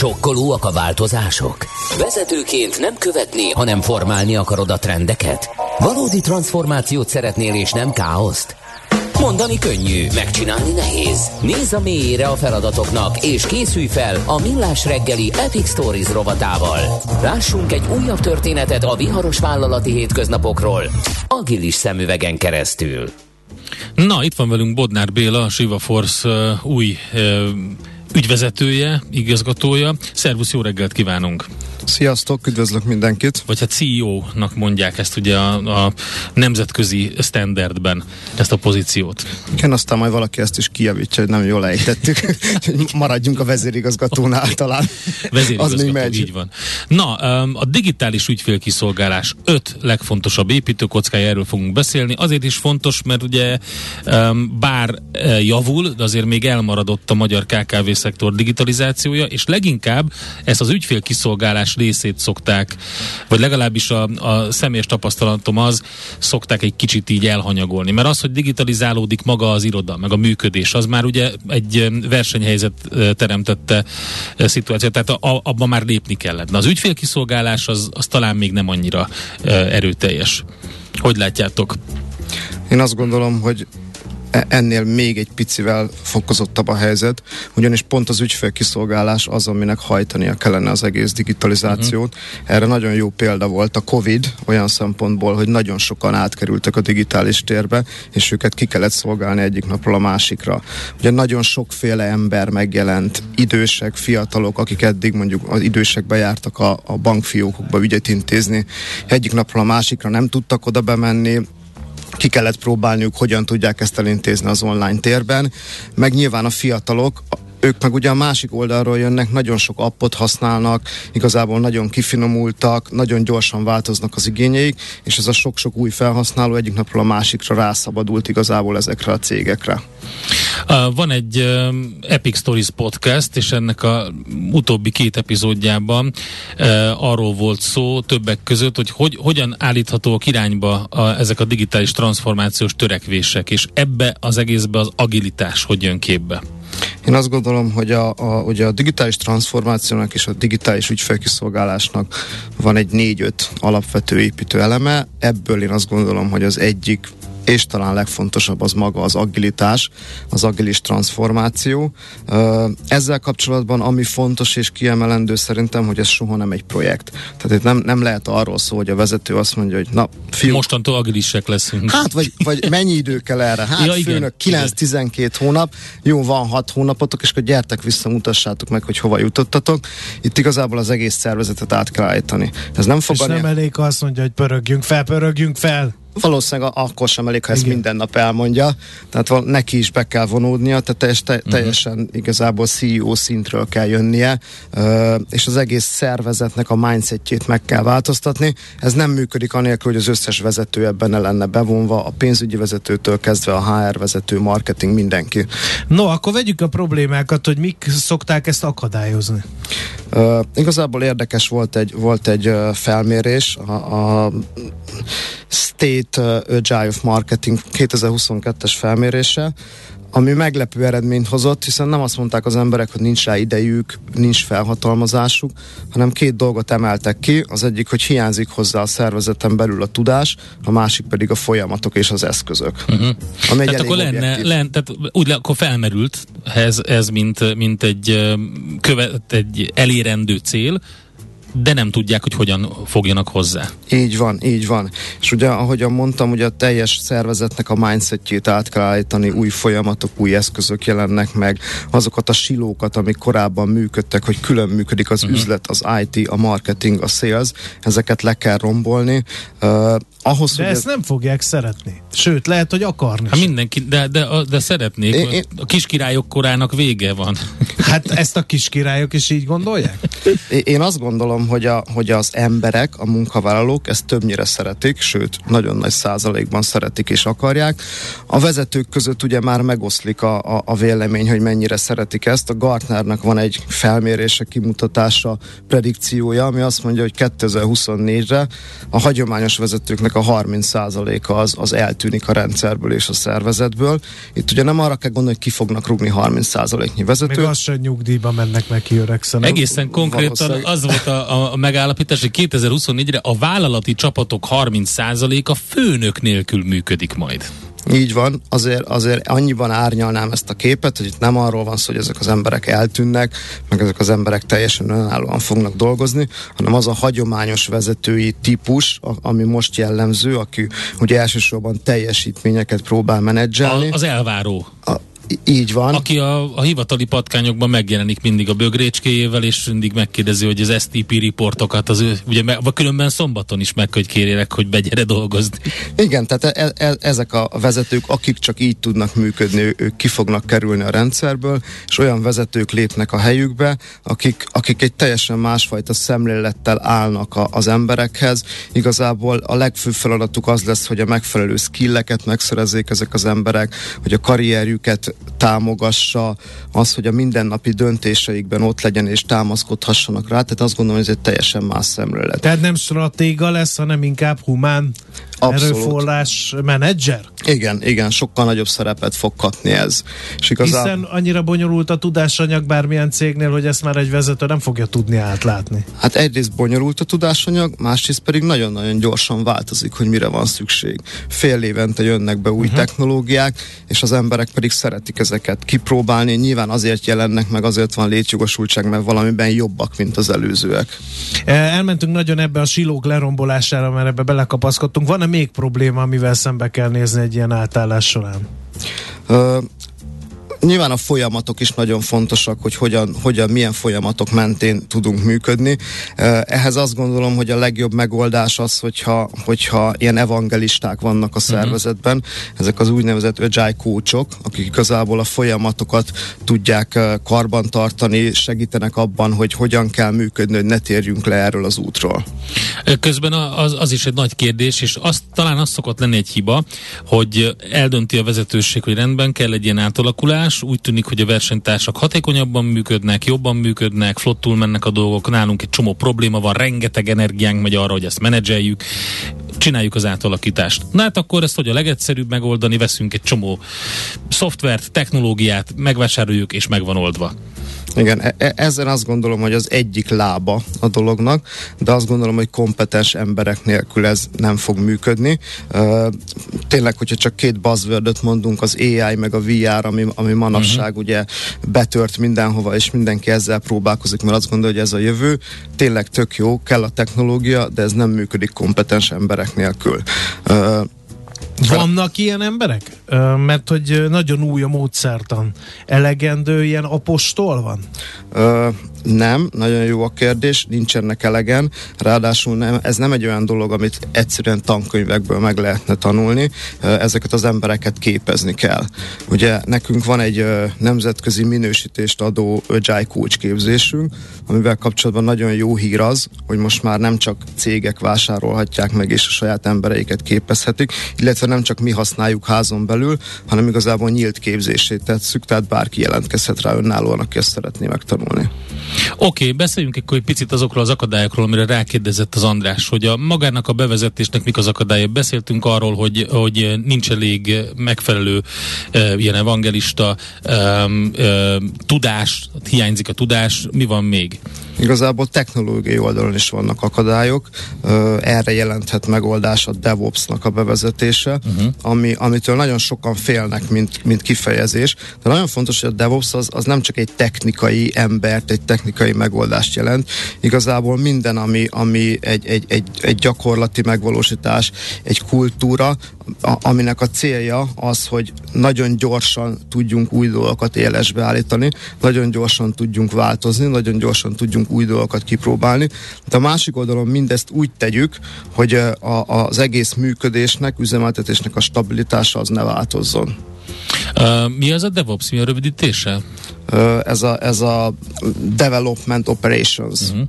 Sokkolóak a változások? Vezetőként nem követni, hanem formálni akarod a trendeket? Valódi transformációt szeretnél és nem káoszt? Mondani könnyű, megcsinálni nehéz. Nézz a mélyére a feladatoknak, és készülj fel a Millás reggeli Epic Stories rovatával. Lássunk egy újabb történetet a viharos vállalati hétköznapokról, agilis szemüvegen keresztül. Na, itt van velünk Bodnár Béla, a Siva Force uh, új uh, ügyvezetője, igazgatója. Szervusz, jó reggelt kívánunk! Sziasztok, üdvözlök mindenkit! Vagy hát CEO-nak mondják ezt ugye a, a nemzetközi standardben, ezt a pozíciót. Igen, aztán majd valaki ezt is kijavítja, hogy nem jól ejtettük, maradjunk a vezérigazgatónál talán. Vezérigazgató, Az még megy. így van. Na, a digitális ügyfélkiszolgálás öt legfontosabb építőkockája, erről fogunk beszélni. Azért is fontos, mert ugye bár e, javul, de azért még elmaradott a magyar KKV szektor digitalizációja, és leginkább ezt az ügyfélkiszolgálás részét szokták, vagy legalábbis a, a személyes tapasztalatom az, szokták egy kicsit így elhanyagolni. Mert az, hogy digitalizálódik maga az iroda, meg a működés, az már ugye egy versenyhelyzet teremtette szituáció, tehát a, abban már lépni kellett. Na az ügyfélkiszolgálás az, az talán még nem annyira erőteljes. Hogy látjátok? Én azt gondolom, hogy ennél még egy picivel fokozottabb a helyzet, ugyanis pont az ügyfélkiszolgálás az, aminek hajtania kellene az egész digitalizációt. Uh-huh. Erre nagyon jó példa volt a Covid, olyan szempontból, hogy nagyon sokan átkerültek a digitális térbe, és őket ki kellett szolgálni egyik napról a másikra. Ugye nagyon sokféle ember megjelent, idősek, fiatalok, akik eddig mondjuk az idősekbe jártak a, a bankfiókokba ügyet intézni, egyik napról a másikra nem tudtak oda bemenni, ki kellett próbálniuk, hogyan tudják ezt elintézni az online térben, meg nyilván a fiatalok ők meg ugye a másik oldalról jönnek, nagyon sok appot használnak, igazából nagyon kifinomultak, nagyon gyorsan változnak az igényeik, és ez a sok-sok új felhasználó egyik napról a másikra rászabadult igazából ezekre a cégekre. Van egy Epic Stories podcast, és ennek a utóbbi két epizódjában arról volt szó többek között, hogy, hogy hogyan állíthatóak irányba a, ezek a digitális transformációs törekvések, és ebbe az egészbe az agilitás hogy jön képbe. Én azt gondolom, hogy a, a, ugye a digitális transformációnak és a digitális ügyfelkiszolgálásnak van egy négy-öt alapvető építő eleme. Ebből én azt gondolom, hogy az egyik és talán legfontosabb az maga az agilitás, az agilis transformáció. Ezzel kapcsolatban ami fontos és kiemelendő szerintem, hogy ez soha nem egy projekt. Tehát itt nem, nem lehet arról szó, hogy a vezető azt mondja, hogy na, fiú, Mostantól agilisek leszünk. Hát, vagy, vagy mennyi idő kell erre? Hát, ja, főnök, 9-12 hónap, jó, van 6 hónapotok, és akkor gyertek vissza, mutassátok meg, hogy hova jutottatok. Itt igazából az egész szervezetet át kell állítani. Ez nem fog És nem elég azt mondja, hogy pörögjünk fel, pörögjünk fel. Valószínűleg akkor sem elég, ha ezt Igen. minden nap elmondja, tehát neki is be kell vonódnia, tehát teljes, te, uh-huh. teljesen igazából CEO szintről kell jönnie, és az egész szervezetnek a mindsetjét meg kell változtatni. Ez nem működik anélkül, hogy az összes vezető ebben ne lenne bevonva, a pénzügyi vezetőtől kezdve a HR vezető, marketing, mindenki. No, akkor vegyük a problémákat, hogy mik szokták ezt akadályozni. Uh, igazából érdekes volt egy, volt egy felmérés, a, a State uh, Agile Marketing 2022-es felmérése, ami meglepő eredményt hozott, hiszen nem azt mondták az emberek, hogy nincs rá idejük, nincs felhatalmazásuk, hanem két dolgot emeltek ki. Az egyik, hogy hiányzik hozzá a szervezeten belül a tudás, a másik pedig a folyamatok és az eszközök. Uh-huh. Ami tehát akkor lenne, lenne, tehát úgy le, akkor felmerült ez, ez mint, mint egy, követ, egy elérendő cél, de nem tudják, hogy hogyan fogjanak hozzá. Így van, így van. És ugye, ahogyan mondtam, ugye a teljes szervezetnek a mindsetjét át kell állítani, új folyamatok, új eszközök jelennek meg, azokat a silókat, amik korábban működtek, hogy külön működik az uh-huh. üzlet, az IT, a marketing, a sales, ezeket le kell rombolni. Uh, ahhoz, de ezt ez... nem fogják szeretni. Sőt, lehet, hogy akarni. Hát mindenki, de, de, de szeretnék. Én, én... A kiskirályok korának vége van. Hát ezt a kiskirályok is így gondolják? Én azt gondolom, hogy, a, hogy az emberek, a munkavállalók ezt többnyire szeretik, sőt, nagyon nagy százalékban szeretik és akarják. A vezetők között ugye már megoszlik a, a, a vélemény, hogy mennyire szeretik ezt. A Gartnernak van egy felmérése, kimutatása, predikciója, ami azt mondja, hogy 2024-re a hagyományos vezetőknek a 30%-a az, az eltűnik a rendszerből és a szervezetből. Itt ugye nem arra kell gondolni, hogy ki fognak rúgni 30%-nyi vezetőt. Még az sem nyugdíjba mennek neki öregszenek. Egészen konkrétan az volt a, a megállapítás, hogy 2024-re a vállalati csapatok 30%-a főnök nélkül működik majd. Így van, azért, azért annyiban árnyalnám ezt a képet, hogy itt nem arról van szó, hogy ezek az emberek eltűnnek, meg ezek az emberek teljesen önállóan fognak dolgozni, hanem az a hagyományos vezetői típus, ami most jellemző, aki ugye elsősorban teljesítményeket próbál menedzselni. A, az elváró. A, így van. Aki a, a hivatali patkányokban megjelenik mindig a bögrécskéjével, és mindig megkérdezi, hogy az STP riportokat, az ő, ugye vagy különben szombaton is meg, hogy kérjelek, hogy begyere dolgozni. Igen, tehát e, e, ezek a vezetők, akik csak így tudnak működni, ők ki fognak kerülni a rendszerből, és olyan vezetők lépnek a helyükbe, akik, akik egy teljesen másfajta szemlélettel állnak a, az emberekhez. Igazából a legfőbb feladatuk az lesz, hogy a megfelelő skilleket megszerezzék ezek az emberek, hogy a karrierjüket támogassa, az, hogy a mindennapi döntéseikben ott legyen és támaszkodhassanak rá, tehát azt gondolom, hogy ez egy teljesen más szemlélet. Tehát nem stratéga lesz, hanem inkább humán Abszolút. erőforrás menedzser? Igen, igen, sokkal nagyobb szerepet fog kapni ez. És igazán... Hiszen annyira bonyolult a tudásanyag bármilyen cégnél, hogy ezt már egy vezető nem fogja tudni átlátni. Hát egyrészt bonyolult a tudásanyag, másrészt pedig nagyon-nagyon gyorsan változik, hogy mire van szükség. Fél évente jönnek be új uh-huh. technológiák, és az emberek pedig szeretik ezeket kipróbálni. Nyilván azért jelennek meg, azért van létjogosultság, mert valamiben jobbak, mint az előzőek. Elmentünk nagyon ebbe a silók lerombolására, mert ebbe belekapaszkodtunk. Van-e még probléma, amivel szembe kell nézni egy ilyen átállás során? Nyilván a folyamatok is nagyon fontosak, hogy hogyan, hogyan milyen folyamatok mentén tudunk működni. Ehhez azt gondolom, hogy a legjobb megoldás az, hogyha, hogyha ilyen evangelisták vannak a mhm. szervezetben, uh-huh. ezek az úgynevezett agile coachok, akik igazából a folyamatokat tudják karbantartani, segítenek abban, hogy hogyan kell működni, hogy ne térjünk le erről az útról. Közben az, az is egy nagy kérdés, és az, talán az szokott lenni egy hiba, hogy eldönti a vezetőség, hogy rendben kell egy ilyen átalakulás, más, úgy tűnik, hogy a versenytársak hatékonyabban működnek, jobban működnek, flottul mennek a dolgok, nálunk egy csomó probléma van, rengeteg energiánk megy arra, hogy ezt menedzseljük, csináljuk az átalakítást. Na hát akkor ezt hogy a legegyszerűbb megoldani, veszünk egy csomó szoftvert, technológiát, megvásároljuk és megvan oldva. Igen, e- e- ezzel azt gondolom, hogy az egyik lába a dolognak, de azt gondolom, hogy kompetens emberek nélkül ez nem fog működni. Uh, tényleg, hogyha csak két buzzwordot mondunk, az AI meg a VR, ami, ami manapság uh-huh. ugye betört mindenhova, és mindenki ezzel próbálkozik, mert azt gondolja, hogy ez a jövő. Tényleg tök jó, kell a technológia, de ez nem működik kompetens emberek nélkül. Uh, vannak ilyen emberek? Mert hogy nagyon új a módszertan. Elegendő ilyen apostol van? Ö, nem, nagyon jó a kérdés, nincsenek elegen. Ráadásul nem, ez nem egy olyan dolog, amit egyszerűen tankönyvekből meg lehetne tanulni. Ezeket az embereket képezni kell. Ugye nekünk van egy nemzetközi minősítést adó Agile Coach képzésünk, amivel kapcsolatban nagyon jó hír az, hogy most már nem csak cégek vásárolhatják meg és a saját embereiket képezhetik, illetve nem csak mi használjuk házon belül, hanem igazából nyílt képzését tetszük, tehát bárki jelentkezhet rá önállóan, aki ezt szeretné megtanulni. Oké, okay, beszéljünk akkor egy picit azokról az akadályokról, amire rákérdezett az András, hogy a magának a bevezetésnek mik az akadályok. Beszéltünk arról, hogy, hogy nincs elég megfelelő e, ilyen evangelista e, e, tudás, hiányzik a tudás, mi van még? Igazából technológiai oldalon is vannak akadályok. Erre jelenthet megoldás a DevOps-nak a bevezetése, uh-huh. ami, amitől nagyon sokan félnek, mint, mint kifejezés. De nagyon fontos, hogy a DevOps az, az nem csak egy technikai embert, egy technikai megoldást jelent. Igazából minden, ami, ami egy, egy, egy, egy gyakorlati megvalósítás, egy kultúra, a, aminek a célja az, hogy nagyon gyorsan tudjunk új dolgokat élesbe állítani, nagyon gyorsan tudjunk változni, nagyon gyorsan tudjunk új dolgokat kipróbálni. De a másik oldalon mindezt úgy tegyük, hogy a, az egész működésnek, üzemeltetésnek a stabilitása az ne változzon. Mi az a DevOps, mi a rövidítése? Ez, a, ez a Development Operations. Uh-huh.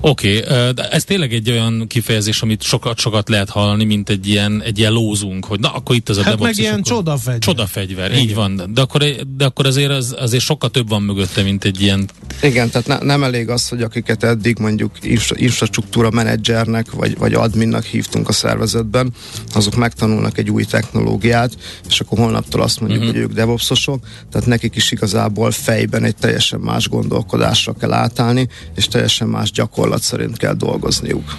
Oké, okay, de ez tényleg egy olyan kifejezés, amit sokat-sokat lehet hallani, mint egy ilyen, egy ilyen lózunk, hogy na, akkor itt az a hát meg ilyen csodafegyver. Csodafegyver, így van. De akkor, de akkor azért, az, azért sokkal több van mögötte, mint egy ilyen... Igen, tehát ne, nem elég az, hogy akiket eddig mondjuk infrastruktúra menedzsernek, vagy, vagy adminnak hívtunk a szervezetben, azok megtanulnak egy új technológiát, és akkor holnaptól azt mondjuk, uh-huh. hogy ők devopsosok, tehát nekik is igazából fejben egy teljesen más gondolkodásra kell átállni, és teljesen más gyakorlat gyakorlat szerint kell dolgozniuk.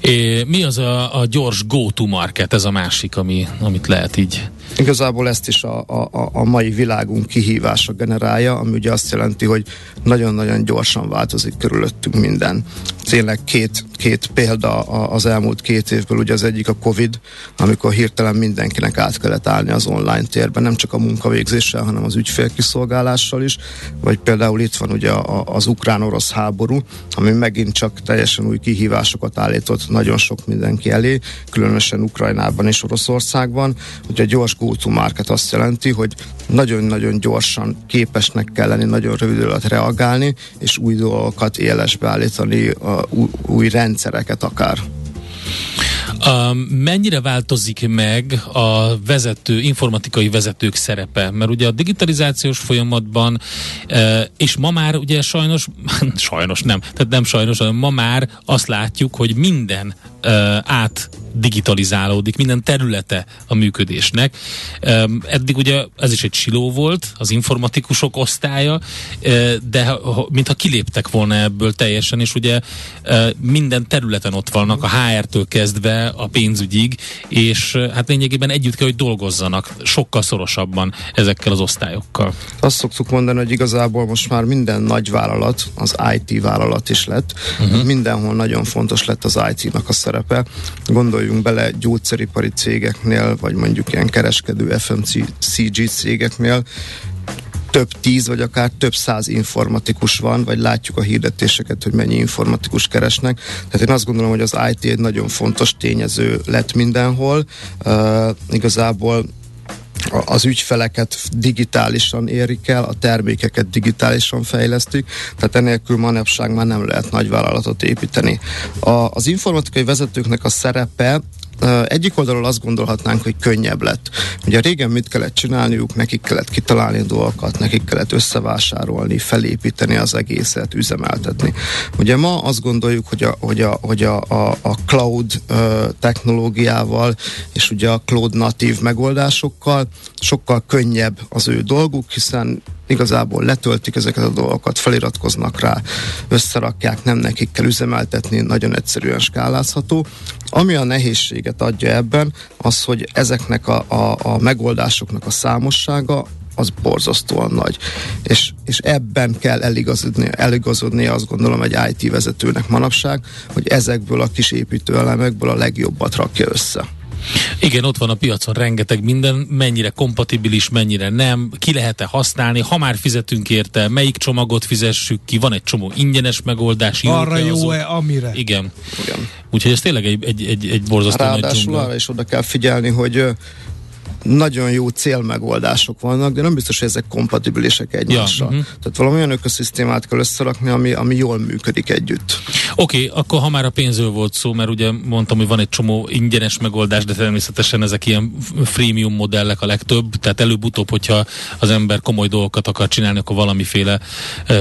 É, mi az a, a gyors go-to market, ez a másik, ami, amit lehet így Igazából ezt is a, a, a mai világunk kihívása generálja, ami ugye azt jelenti, hogy nagyon-nagyon gyorsan változik körülöttünk minden. Tényleg két, két példa az elmúlt két évből, ugye az egyik a Covid, amikor hirtelen mindenkinek át kellett állni az online térben, nem csak a munkavégzéssel, hanem az ügyfélkiszolgálással is, vagy például itt van ugye az ukrán-orosz háború, ami megint csak teljesen új kihívásokat állított nagyon sok mindenki elé, különösen Ukrajnában és Oroszországban, ugye gyors go-to market azt jelenti, hogy nagyon-nagyon gyorsan képesnek kell lenni, nagyon rövid alatt reagálni, és új dolgokat élesbe állítani, új, új rendszereket akár. Mennyire változik meg a vezető, informatikai vezetők szerepe? Mert ugye a digitalizációs folyamatban, uh, és ma már ugye sajnos, sajnos nem, tehát nem sajnos, hanem ma már azt látjuk, hogy minden uh, át digitalizálódik, minden területe a működésnek. Eddig ugye ez is egy siló volt, az informatikusok osztálya, de mintha kiléptek volna ebből teljesen, és ugye minden területen ott vannak, a HR-től kezdve a pénzügyig, és hát lényegében együtt kell, hogy dolgozzanak sokkal szorosabban ezekkel az osztályokkal. Azt szoktuk mondani, hogy igazából most már minden nagy vállalat, az IT vállalat is lett, uh-huh. mindenhol nagyon fontos lett az IT-nak a szerepe. Gondolj gondoljunk bele gyógyszeripari cégeknél, vagy mondjuk ilyen kereskedő FMCG cégeknél, több tíz, vagy akár több száz informatikus van, vagy látjuk a hirdetéseket, hogy mennyi informatikus keresnek. Tehát én azt gondolom, hogy az IT egy nagyon fontos tényező lett mindenhol. Uh, igazából az ügyfeleket digitálisan érik el, a termékeket digitálisan fejlesztik, tehát enélkül manapság már nem lehet nagy vállalatot építeni. A, az informatikai vezetőknek a szerepe egyik oldalról azt gondolhatnánk, hogy könnyebb lett. Ugye régen mit kellett csinálniuk, nekik kellett kitalálni dolgokat, nekik kellett összevásárolni, felépíteni az egészet, üzemeltetni. Ugye ma azt gondoljuk, hogy a, hogy a, hogy a, a, a cloud technológiával és ugye a cloud natív megoldásokkal sokkal könnyebb az ő dolguk, hiszen igazából letöltik ezeket a dolgokat, feliratkoznak rá, összerakják, nem nekik kell üzemeltetni, nagyon egyszerűen skálázható. Ami a nehézséget adja ebben, az, hogy ezeknek a, a, a megoldásoknak a számossága az borzasztóan nagy. És, és ebben kell eligazodni, eligazodni azt gondolom egy IT vezetőnek manapság, hogy ezekből a kis építőelemekből a legjobbat rakja össze. Igen, ott van a piacon rengeteg minden, mennyire kompatibilis, mennyire nem, ki lehet-e használni, ha már fizetünk érte, melyik csomagot fizessük ki, van egy csomó ingyenes megoldás. Arra jó-e, amire. Igen. Igen. Úgyhogy ez tényleg egy, egy, egy, egy borzasztó Ráadásul arra is oda kell figyelni, hogy nagyon jó célmegoldások vannak, de nem biztos, hogy ezek kompatibilisek egymással. Ja, uh-huh. Tehát valami olyan ökoszisztémát kell összerakni, ami, ami jól működik együtt. Oké, okay, akkor ha már a pénzről volt szó, mert ugye mondtam, hogy van egy csomó ingyenes megoldás, de természetesen ezek ilyen freemium modellek a legtöbb, tehát előbb-utóbb, hogyha az ember komoly dolgokat akar csinálni, akkor valamiféle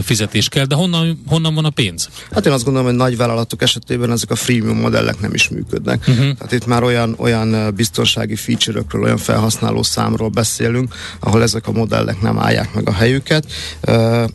fizetés kell, de honnan, honnan van a pénz? Hát én azt gondolom, hogy nagy vállalatok esetében ezek a freemium modellek nem is működnek. Uh-huh. Tehát itt már olyan, olyan biztonsági feature-ökről, olyan felhasználókról, felhasználó számról beszélünk, ahol ezek a modellek nem állják meg a helyüket.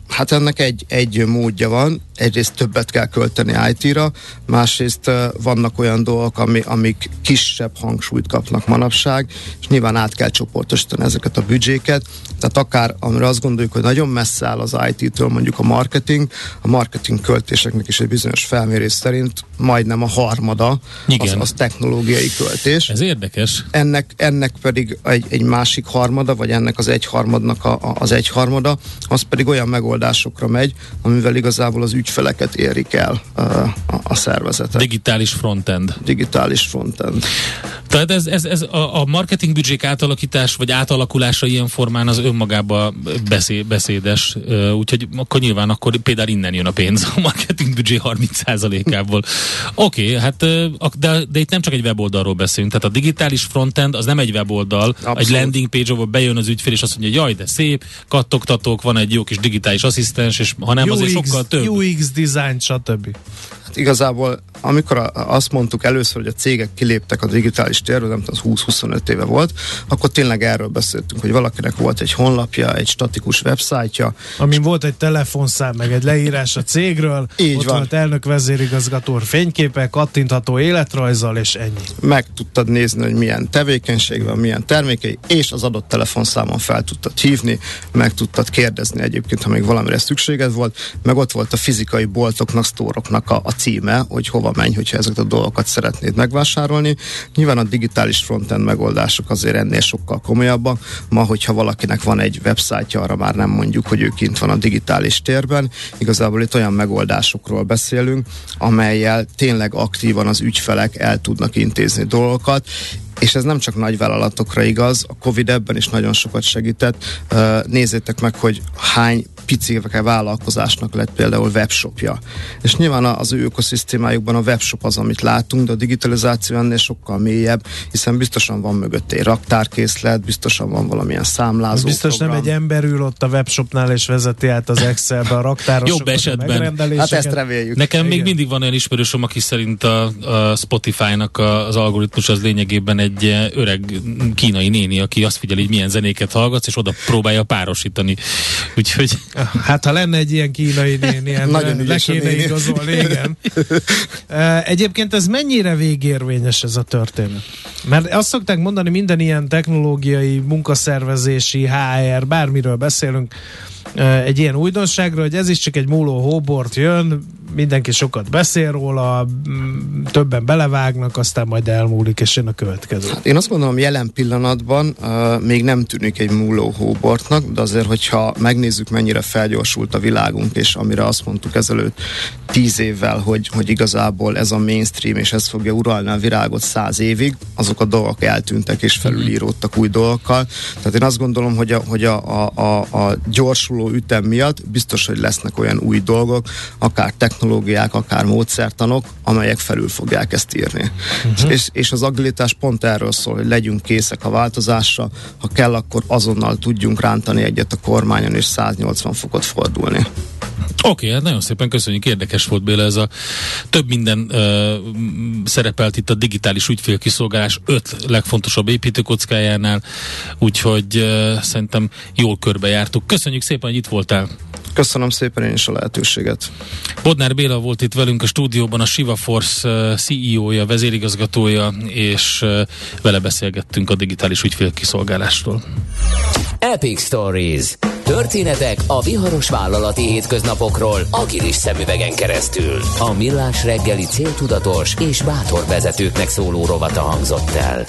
Hát ennek egy, egy módja van, egyrészt többet kell költeni IT-ra, másrészt vannak olyan dolgok, ami, amik kisebb hangsúlyt kapnak manapság, és nyilván át kell csoportosítani ezeket a büdzséket, tehát akár amire azt gondoljuk, hogy nagyon messze áll az IT-től mondjuk a marketing, a marketing költéseknek is egy bizonyos felmérés szerint majdnem a harmada az, az technológiai költés. Ez érdekes. Ennek, ennek pedig egy, egy másik harmada, vagy ennek az egyharmadnak a, a, az egyharmada, az pedig olyan megoldásokra megy, amivel igazából az ügyfeleket érik el a, a, a szervezetet. Digitális frontend. Digitális frontend. Tehát ez, ez, ez a, a marketing büdzsék átalakítás, vagy átalakulása ilyen formán az önmagában beszéd, beszédes, úgyhogy akkor nyilván akkor például innen jön a pénz a marketing büdzsé 30%-ából. Oké, okay, hát de, de itt nem csak egy weboldalról beszélünk, tehát a digitális frontend az nem egy weboldal, Abszolút. egy landing page, ahol bejön az ügyfél, és azt mondja, jaj, de szép, kattogtatók, van egy jó kis digitális asszisztens, és ha nem, UX, azért sokkal több. UX design, stb. Igazából amikor azt mondtuk először, hogy a cégek kiléptek a digitális térről, nem tudom, 20-25 éve volt, akkor tényleg erről beszéltünk, hogy valakinek volt egy honlapja, egy statikus websájtja. Amin volt egy telefonszám, meg egy leírás a cégről, Így ott van. volt elnök vezérigazgató fényképe, kattintható életrajzzal, és ennyi. Meg tudtad nézni, hogy milyen tevékenység van, milyen termékei, és az adott telefonszámon fel tudtad hívni, meg tudtad kérdezni egyébként, ha még valamire szükséged volt, meg ott volt a fizikai boltoknak, sztóroknak a, a címe, hogy hova menj, hogyha ezeket a dolgokat szeretnéd megvásárolni. Nyilván a digitális frontend megoldások azért ennél sokkal komolyabbak. Ma, hogyha valakinek van egy websájtja, arra már nem mondjuk, hogy ő kint van a digitális térben. Igazából itt olyan megoldásokról beszélünk, amelyel tényleg aktívan az ügyfelek el tudnak intézni dolgokat, és ez nem csak nagy vállalatokra igaz, a Covid ebben is nagyon sokat segített. Nézzétek meg, hogy hány picike vállalkozásnak lett például webshopja. És nyilván az ő ökoszisztémájukban a webshop az, amit látunk, de a digitalizáció ennél sokkal mélyebb, hiszen biztosan van mögött egy raktárkészlet, biztosan van valamilyen számlázó Biztos program. nem egy ember ül ott a webshopnál és vezeti át az Excelbe a raktárosokat, Jobb esetben. Hát ezt reméljük. Nekem Igen. még mindig van olyan ismerősöm, aki szerint a, a Spotify-nak az algoritmus az lényegében egy öreg kínai néni, aki azt figyeli, hogy milyen zenéket hallgatsz, és oda próbálja párosítani. Úgyhogy Hát ha lenne egy ilyen kínai néni, Nagyon le kéne igazolni, igen. Egyébként ez mennyire végérvényes ez a történet? Mert azt szokták mondani, minden ilyen technológiai, munkaszervezési, HR, bármiről beszélünk, egy ilyen újdonságra, hogy ez is csak egy múló hóbort jön, mindenki sokat beszél róla, többen belevágnak, aztán majd elmúlik, és jön a következő. Hát én azt gondolom, jelen pillanatban uh, még nem tűnik egy múló hóbortnak, de azért, hogyha megnézzük, mennyire felgyorsult a világunk, és amire azt mondtuk ezelőtt tíz évvel, hogy, hogy igazából ez a mainstream, és ez fogja uralni a virágot száz évig, azok a dolgok eltűntek, és felülíródtak új dolgokkal. Tehát én azt gondolom, hogy a, hogy a, a, a, a gyorsuló ütem miatt biztos, hogy lesznek olyan új dolgok, akár technológiai, technológiák, akár módszertanok, amelyek felül fogják ezt írni. Uh-huh. És, és az agilitás pont erről szól, hogy legyünk készek a változásra, ha kell, akkor azonnal tudjunk rántani egyet a kormányon, és 180 fokot fordulni. Oké, okay, hát nagyon szépen köszönjük, érdekes volt Béla ez a több minden ö, szerepelt itt a digitális ügyfélkiszolgálás öt legfontosabb építőkockájánál, úgyhogy ö, szerintem jól körbejártuk. Köszönjük szépen, hogy itt voltál. Köszönöm szépen én is a lehetőséget. Bodnár Béla volt itt velünk a stúdióban, a Shiva Force CEO-ja, vezérigazgatója, és vele beszélgettünk a digitális ügyfélkiszolgálásról. Epic Stories. Történetek a viharos vállalati hétköznapokról agilis szemüvegen keresztül. A millás reggeli céltudatos és bátor vezetőknek szóló rovata hangzott el.